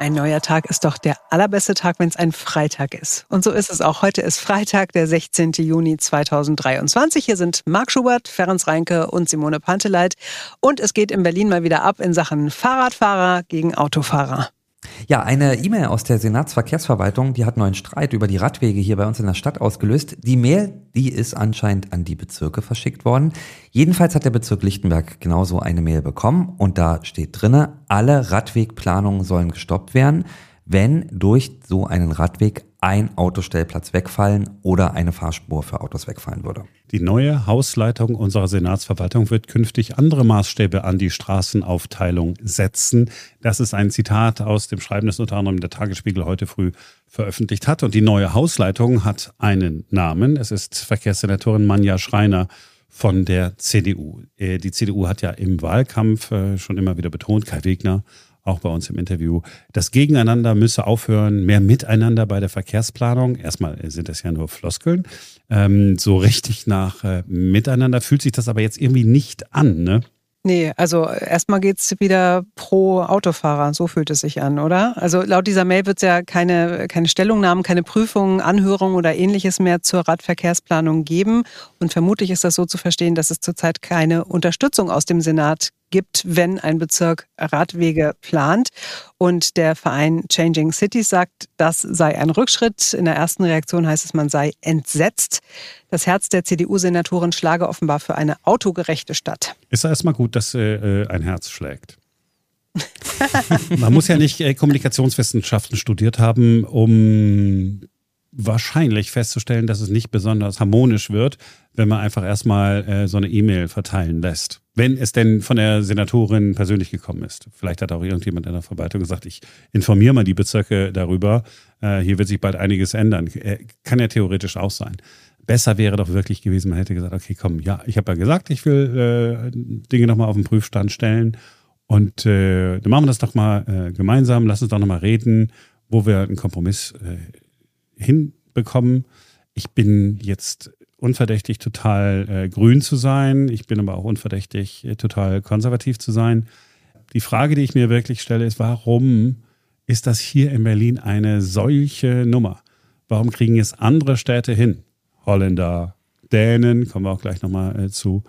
Ein neuer Tag ist doch der allerbeste Tag, wenn es ein Freitag ist. Und so ist es auch. Heute ist Freitag, der 16. Juni 2023. Hier sind Marc Schubert, Ferenc Reinke und Simone Panteleit. Und es geht in Berlin mal wieder ab in Sachen Fahrradfahrer gegen Autofahrer. Ja, eine E-Mail aus der Senatsverkehrsverwaltung, die hat neuen Streit über die Radwege hier bei uns in der Stadt ausgelöst. Die Mail, die ist anscheinend an die Bezirke verschickt worden. Jedenfalls hat der Bezirk Lichtenberg genauso eine Mail bekommen und da steht drinne, alle Radwegplanungen sollen gestoppt werden, wenn durch so einen Radweg ein Autostellplatz wegfallen oder eine Fahrspur für Autos wegfallen würde. Die neue Hausleitung unserer Senatsverwaltung wird künftig andere Maßstäbe an die Straßenaufteilung setzen. Das ist ein Zitat aus dem Schreiben, das unter anderem der Tagesspiegel heute früh veröffentlicht hat. Und die neue Hausleitung hat einen Namen. Es ist Verkehrssenatorin Manja Schreiner von der CDU. Äh, die CDU hat ja im Wahlkampf äh, schon immer wieder betont, Kai Wegner auch bei uns im Interview. Das Gegeneinander müsse aufhören, mehr Miteinander bei der Verkehrsplanung. Erstmal sind das ja nur Floskeln. Ähm, so richtig nach äh, Miteinander fühlt sich das aber jetzt irgendwie nicht an, ne? Nee, also erstmal geht's wieder pro Autofahrer, so fühlt es sich an, oder? Also laut dieser Mail wird es ja keine, keine Stellungnahmen, keine Prüfungen, Anhörungen oder ähnliches mehr zur Radverkehrsplanung geben. Und vermutlich ist das so zu verstehen, dass es zurzeit keine Unterstützung aus dem Senat gibt, wenn ein Bezirk Radwege plant. Und der Verein Changing Cities sagt, das sei ein Rückschritt. In der ersten Reaktion heißt es, man sei entsetzt. Das Herz der CDU-Senatorin schlage offenbar für eine autogerechte Stadt. Ist ja erstmal gut, dass äh, ein Herz schlägt. man muss ja nicht äh, Kommunikationswissenschaften studiert haben, um wahrscheinlich festzustellen, dass es nicht besonders harmonisch wird, wenn man einfach erstmal äh, so eine E-Mail verteilen lässt. Wenn es denn von der Senatorin persönlich gekommen ist. Vielleicht hat auch irgendjemand in der Verwaltung gesagt, ich informiere mal die Bezirke darüber. Äh, hier wird sich bald einiges ändern. Äh, kann ja theoretisch auch sein. Besser wäre doch wirklich gewesen, man hätte gesagt, okay, komm, ja, ich habe ja gesagt, ich will äh, Dinge nochmal auf den Prüfstand stellen. Und äh, dann machen wir das doch mal äh, gemeinsam, lass uns doch nochmal reden, wo wir einen Kompromiss äh, hinbekommen. Ich bin jetzt unverdächtig total äh, grün zu sein. Ich bin aber auch unverdächtig äh, total konservativ zu sein. Die Frage, die ich mir wirklich stelle, ist, warum ist das hier in Berlin eine solche Nummer? Warum kriegen es andere Städte hin? Holländer, Dänen, kommen wir auch gleich nochmal äh, zu.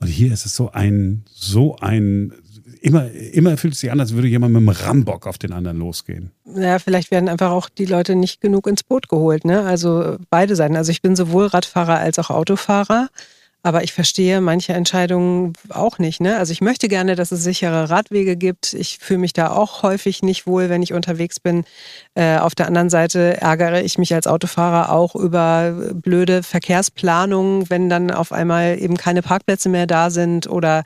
Und hier ist es so ein, so ein immer, immer fühlt es sich an, als würde jemand mit einem Rambock auf den anderen losgehen. Ja, vielleicht werden einfach auch die Leute nicht genug ins Boot geholt. Ne? Also beide Seiten. Also ich bin sowohl Radfahrer als auch Autofahrer. Aber ich verstehe manche Entscheidungen auch nicht. Ne? Also ich möchte gerne, dass es sichere Radwege gibt. Ich fühle mich da auch häufig nicht wohl, wenn ich unterwegs bin. Äh, auf der anderen Seite ärgere ich mich als Autofahrer auch über blöde Verkehrsplanungen, wenn dann auf einmal eben keine Parkplätze mehr da sind oder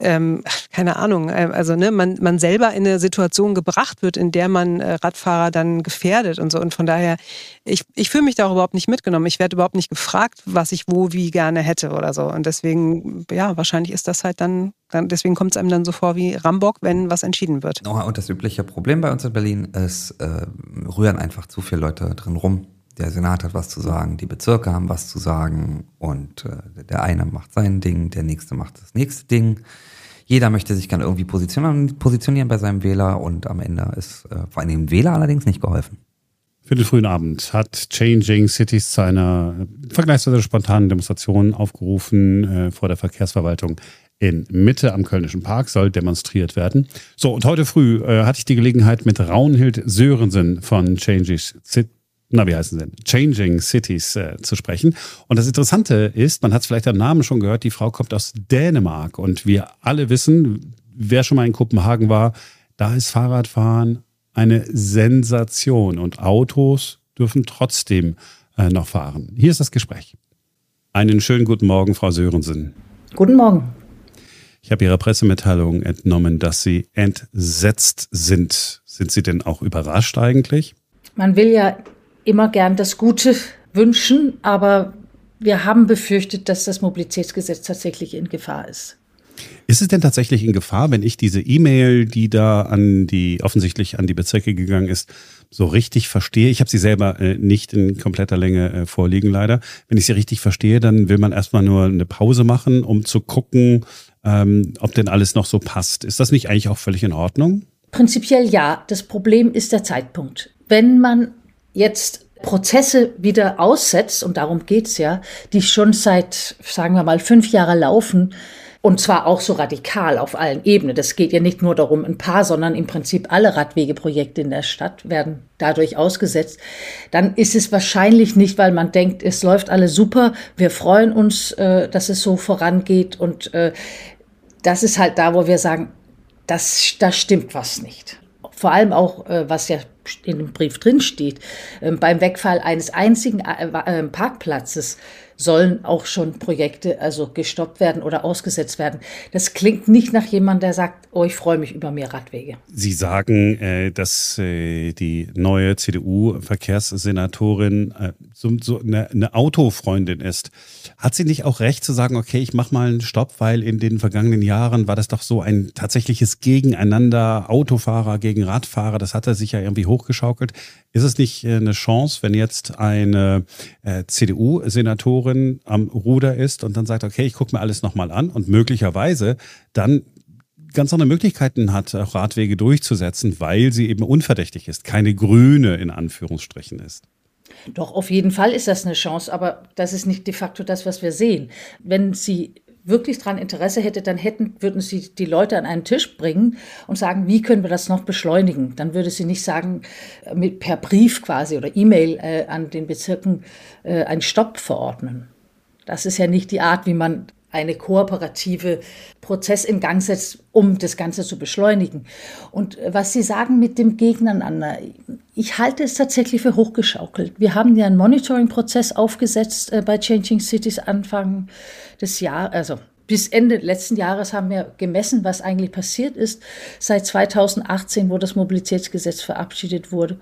ähm, keine Ahnung. Äh, also ne, man, man selber in eine Situation gebracht wird, in der man äh, Radfahrer dann gefährdet und so. Und von daher, ich, ich fühle mich da auch überhaupt nicht mitgenommen. Ich werde überhaupt nicht gefragt, was ich wo wie gerne hätte oder so. Und deswegen, ja, wahrscheinlich ist das halt dann, dann deswegen kommt es einem dann so vor wie Rambock, wenn was entschieden wird. Und das übliche Problem bei uns in Berlin ist, äh, rühren einfach zu viele Leute drin rum. Der Senat hat was zu sagen, die Bezirke haben was zu sagen und äh, der eine macht sein Ding, der nächste macht das nächste Ding. Jeder möchte sich gerne irgendwie positionieren, positionieren bei seinem Wähler und am Ende ist äh, vor allem dem Wähler allerdings nicht geholfen. Für den frühen Abend hat Changing Cities zu einer vergleichsweise spontanen Demonstration aufgerufen äh, vor der Verkehrsverwaltung in Mitte am Kölnischen Park soll demonstriert werden. So, und heute früh äh, hatte ich die Gelegenheit mit Raunhild Sörensen von Changing Cities na, wie heißen sie denn? Changing Cities äh, zu sprechen. Und das Interessante ist, man hat es vielleicht am Namen schon gehört, die Frau kommt aus Dänemark. Und wir alle wissen, wer schon mal in Kopenhagen war, da ist Fahrradfahren eine Sensation und Autos dürfen trotzdem äh, noch fahren. Hier ist das Gespräch. Einen schönen guten Morgen, Frau Sörensen. Guten Morgen. Ich habe Ihrer Pressemitteilung entnommen, dass Sie entsetzt sind. Sind Sie denn auch überrascht eigentlich? Man will ja immer gern das Gute wünschen, aber wir haben befürchtet, dass das Mobilitätsgesetz tatsächlich in Gefahr ist. Ist es denn tatsächlich in Gefahr, wenn ich diese E-Mail, die da an die offensichtlich an die Bezirke gegangen ist, so richtig verstehe? Ich habe sie selber äh, nicht in kompletter Länge äh, vorliegen, leider. Wenn ich sie richtig verstehe, dann will man erstmal nur eine Pause machen, um zu gucken, ähm, ob denn alles noch so passt. Ist das nicht eigentlich auch völlig in Ordnung? Prinzipiell ja. Das Problem ist der Zeitpunkt. Wenn man jetzt Prozesse wieder aussetzt, und darum geht's ja, die schon seit, sagen wir mal, fünf Jahre laufen, und zwar auch so radikal auf allen Ebenen. Das geht ja nicht nur darum, ein paar, sondern im Prinzip alle Radwegeprojekte in der Stadt werden dadurch ausgesetzt. Dann ist es wahrscheinlich nicht, weil man denkt, es läuft alles super. Wir freuen uns, äh, dass es so vorangeht. Und äh, das ist halt da, wo wir sagen, das, da stimmt was nicht. Vor allem auch, äh, was ja in dem Brief drin steht, ähm, beim Wegfall eines einzigen äh, äh, Parkplatzes sollen auch schon Projekte also gestoppt werden oder ausgesetzt werden. Das klingt nicht nach jemandem, der sagt, oh, ich freue mich über mehr Radwege. Sie sagen, äh, dass äh, die neue CDU-Verkehrssenatorin äh, so, eine, Autofreundin ist. Hat sie nicht auch recht zu sagen, okay, ich mache mal einen Stopp, weil in den vergangenen Jahren war das doch so ein tatsächliches Gegeneinander, Autofahrer gegen Radfahrer, das hat er sich ja irgendwie hochgeschaukelt. Ist es nicht eine Chance, wenn jetzt eine äh, CDU-Senatorin am Ruder ist und dann sagt, okay, ich gucke mir alles nochmal an und möglicherweise dann ganz andere Möglichkeiten hat, auch Radwege durchzusetzen, weil sie eben unverdächtig ist, keine Grüne in Anführungsstrichen ist. Doch, auf jeden Fall ist das eine Chance, aber das ist nicht de facto das, was wir sehen. Wenn sie wirklich daran Interesse hätte, dann hätten, würden sie die Leute an einen Tisch bringen und sagen, wie können wir das noch beschleunigen? Dann würde sie nicht sagen, äh, mit, per Brief quasi oder E-Mail äh, an den Bezirken äh, einen Stopp verordnen. Das ist ja nicht die Art, wie man eine kooperative Prozess in Gang setzt, um das Ganze zu beschleunigen. Und äh, was Sie sagen mit dem Gegeneinander, ich halte es tatsächlich für hochgeschaukelt. Wir haben ja einen Monitoring-Prozess aufgesetzt äh, bei Changing Cities Anfang des Jahres, also bis Ende letzten Jahres haben wir gemessen, was eigentlich passiert ist, seit 2018, wo das Mobilitätsgesetz verabschiedet wurde.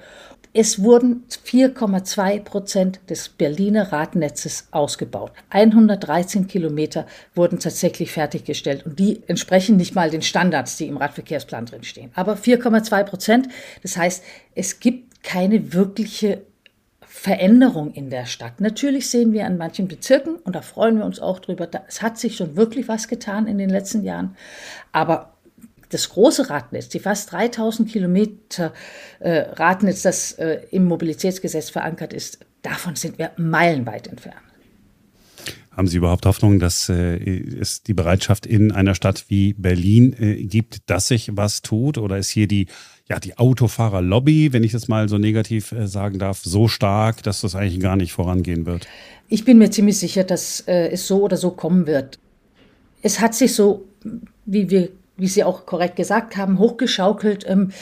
Es wurden 4,2 Prozent des Berliner Radnetzes ausgebaut. 113 Kilometer wurden tatsächlich fertiggestellt und die entsprechen nicht mal den Standards, die im Radverkehrsplan drinstehen. Aber 4,2 Prozent, das heißt, es gibt keine wirkliche Veränderung in der Stadt. Natürlich sehen wir an manchen Bezirken, und da freuen wir uns auch drüber, es hat sich schon wirklich was getan in den letzten Jahren, aber das große Radnetz, die fast 3000 Kilometer äh, Radnetz, das äh, im Mobilitätsgesetz verankert ist, davon sind wir meilenweit entfernt. Haben Sie überhaupt Hoffnung, dass äh, es die Bereitschaft in einer Stadt wie Berlin äh, gibt, dass sich was tut? Oder ist hier die, ja, die Autofahrerlobby, wenn ich das mal so negativ äh, sagen darf, so stark, dass das eigentlich gar nicht vorangehen wird? Ich bin mir ziemlich sicher, dass äh, es so oder so kommen wird. Es hat sich so, wie wir wie Sie auch korrekt gesagt haben, hochgeschaukelt. Ähm,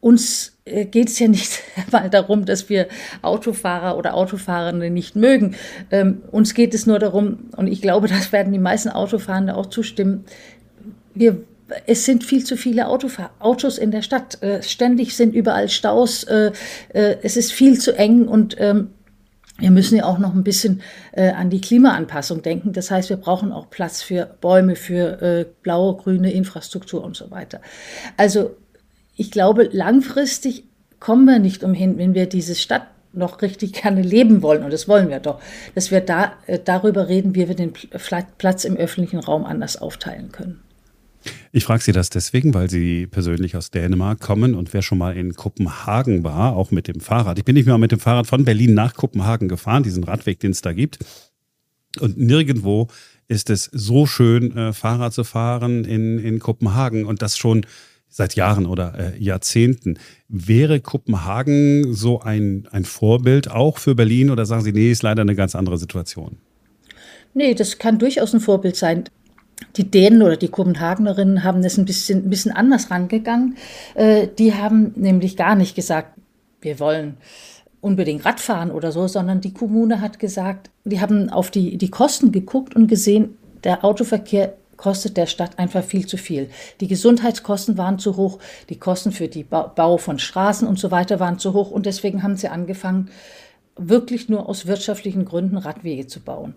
uns äh, geht es ja nicht mal darum, dass wir Autofahrer oder Autofahrende nicht mögen. Ähm, uns geht es nur darum, und ich glaube, das werden die meisten Autofahrende auch zustimmen, wir es sind viel zu viele Autofahr Autos in der Stadt. Äh, ständig sind überall Staus. Äh, äh, es ist viel zu eng und ähm, wir müssen ja auch noch ein bisschen äh, an die Klimaanpassung denken. Das heißt, wir brauchen auch Platz für Bäume, für äh, blaue, grüne Infrastruktur und so weiter. Also ich glaube, langfristig kommen wir nicht umhin, wenn wir diese Stadt noch richtig gerne leben wollen, und das wollen wir doch, dass wir da äh, darüber reden, wie wir den Platz im öffentlichen Raum anders aufteilen können. Ich frage Sie das deswegen, weil Sie persönlich aus Dänemark kommen und wer schon mal in Kopenhagen war, auch mit dem Fahrrad. Ich bin nicht mehr mit dem Fahrrad von Berlin nach Kopenhagen gefahren, diesen Radweg, den es da gibt. Und nirgendwo ist es so schön, äh, Fahrrad zu fahren in, in Kopenhagen und das schon seit Jahren oder äh, Jahrzehnten. Wäre Kopenhagen so ein, ein Vorbild auch für Berlin oder sagen Sie, nee, ist leider eine ganz andere Situation? Nee, das kann durchaus ein Vorbild sein die Dänen oder die Kopenhagenerinnen haben das ein bisschen, ein bisschen anders rangegangen. Äh, die haben nämlich gar nicht gesagt, wir wollen unbedingt Radfahren oder so, sondern die Kommune hat gesagt, die haben auf die, die Kosten geguckt und gesehen, der Autoverkehr kostet der Stadt einfach viel zu viel. Die Gesundheitskosten waren zu hoch, die Kosten für den Bau von Straßen und so weiter waren zu hoch und deswegen haben sie angefangen, wirklich nur aus wirtschaftlichen Gründen Radwege zu bauen.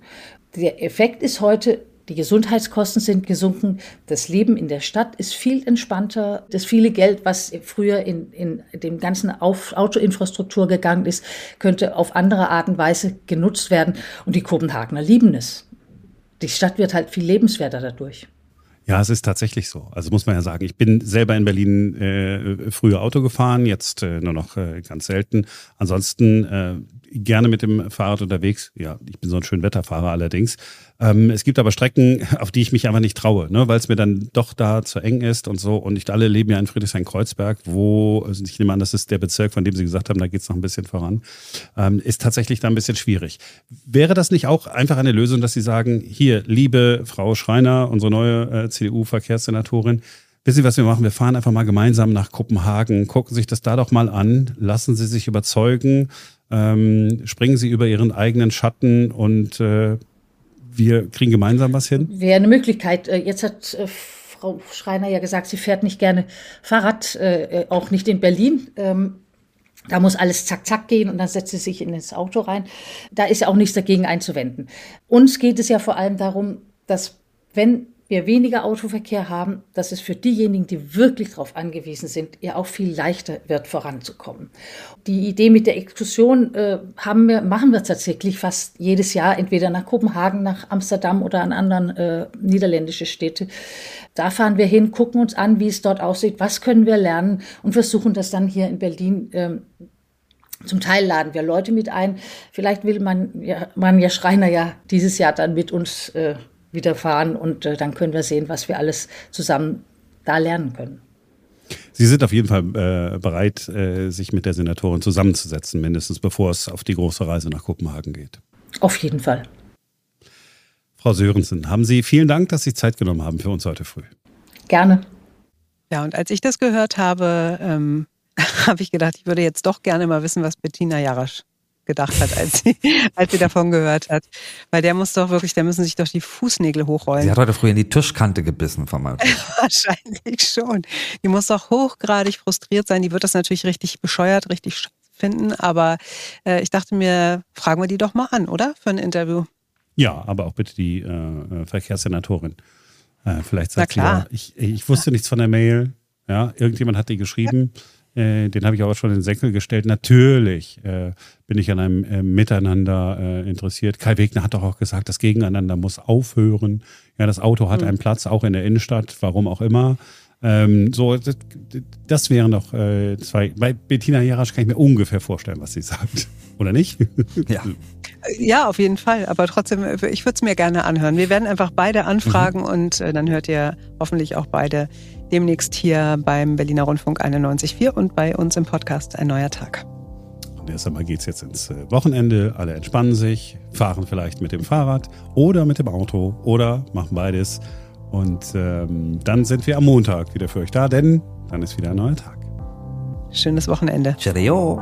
Der Effekt ist heute, die Gesundheitskosten sind gesunken. Das Leben in der Stadt ist viel entspannter. Das viele Geld, was früher in, in dem ganzen Auf Autoinfrastruktur gegangen ist, könnte auf andere Art und Weise genutzt werden. Und die Kopenhagener lieben es. Die Stadt wird halt viel lebenswerter dadurch. Ja, es ist tatsächlich so. Also muss man ja sagen, ich bin selber in Berlin äh, früher Auto gefahren, jetzt äh, nur noch äh, ganz selten. Ansonsten äh, gerne mit dem Fahrrad unterwegs. Ja, ich bin so ein schön Wetterfahrer allerdings. Ähm, es gibt aber Strecken, auf die ich mich einfach nicht traue, ne, weil es mir dann doch da zu eng ist und so. Und nicht alle leben ja in Friedrichshain-Kreuzberg, wo, also ich nehme an, das ist der Bezirk, von dem Sie gesagt haben, da geht es noch ein bisschen voran. Ähm, ist tatsächlich da ein bisschen schwierig. Wäre das nicht auch einfach eine Lösung, dass Sie sagen, hier, liebe Frau Schreiner, unsere neue äh, CDU-Verkehrssenatorin, Wissen Sie, was wir machen? Wir fahren einfach mal gemeinsam nach Kopenhagen, gucken sich das da doch mal an, lassen Sie sich überzeugen, ähm, springen Sie über Ihren eigenen Schatten und äh, wir kriegen gemeinsam was hin? Wäre eine Möglichkeit. Äh, jetzt hat äh, Frau Schreiner ja gesagt, sie fährt nicht gerne Fahrrad, äh, auch nicht in Berlin. Ähm, da muss alles zack, zack gehen und dann setzt sie sich in das Auto rein. Da ist ja auch nichts dagegen einzuwenden. Uns geht es ja vor allem darum, dass wenn wir weniger Autoverkehr haben, dass es für diejenigen, die wirklich darauf angewiesen sind, ja auch viel leichter wird, voranzukommen. Die Idee mit der Exkursion äh, haben wir, machen wir tatsächlich fast jedes Jahr, entweder nach Kopenhagen, nach Amsterdam oder an anderen äh, niederländische Städte. Da fahren wir hin, gucken uns an, wie es dort aussieht, was können wir lernen und versuchen das dann hier in Berlin ähm, zum Teil laden wir Leute mit ein. Vielleicht will man ja, man ja Schreiner ja dieses Jahr dann mit uns äh, wieder fahren und äh, dann können wir sehen, was wir alles zusammen da lernen können. Sie sind auf jeden Fall äh, bereit, äh, sich mit der Senatorin zusammenzusetzen, mindestens bevor es auf die große Reise nach Kopenhagen geht. Auf jeden Fall. Frau Sörensen, haben Sie vielen Dank, dass Sie Zeit genommen haben für uns heute früh. Gerne. Ja, und als ich das gehört habe, ähm, habe ich gedacht, ich würde jetzt doch gerne mal wissen, was Bettina Jarasch gedacht hat, als sie, als sie davon gehört hat. Weil der muss doch wirklich, da müssen sich doch die Fußnägel hochrollen. Sie hat heute früh in die Tischkante gebissen, vermutlich. Wahrscheinlich schon. Die muss doch hochgradig frustriert sein. Die wird das natürlich richtig bescheuert, richtig finden. Aber äh, ich dachte mir, fragen wir die doch mal an, oder? Für ein Interview. Ja, aber auch bitte die äh, Verkehrssenatorin. Äh, vielleicht sagt sie ja, ich, ich wusste nichts von der Mail. Ja, irgendjemand hat die geschrieben. Ja. Äh, den habe ich aber schon in den Senkel gestellt. Natürlich äh, bin ich an einem äh, Miteinander äh, interessiert. Kai Wegner hat doch auch gesagt, das Gegeneinander muss aufhören. Ja, das Auto hat mhm. einen Platz, auch in der Innenstadt, warum auch immer. Ähm, so, das, das wären doch äh, zwei. Bei Bettina Jarasch kann ich mir ungefähr vorstellen, was sie sagt. Oder nicht? Ja. Ja, auf jeden Fall. Aber trotzdem, ich würde es mir gerne anhören. Wir werden einfach beide anfragen mhm. und äh, dann hört ihr hoffentlich auch beide demnächst hier beim Berliner Rundfunk 91.4 und bei uns im Podcast Ein neuer Tag. Und erst einmal geht es jetzt ins äh, Wochenende. Alle entspannen sich, fahren vielleicht mit dem Fahrrad oder mit dem Auto oder machen beides. Und ähm, dann sind wir am Montag wieder für euch da, denn dann ist wieder ein neuer Tag. Schönes Wochenende. Cheerio.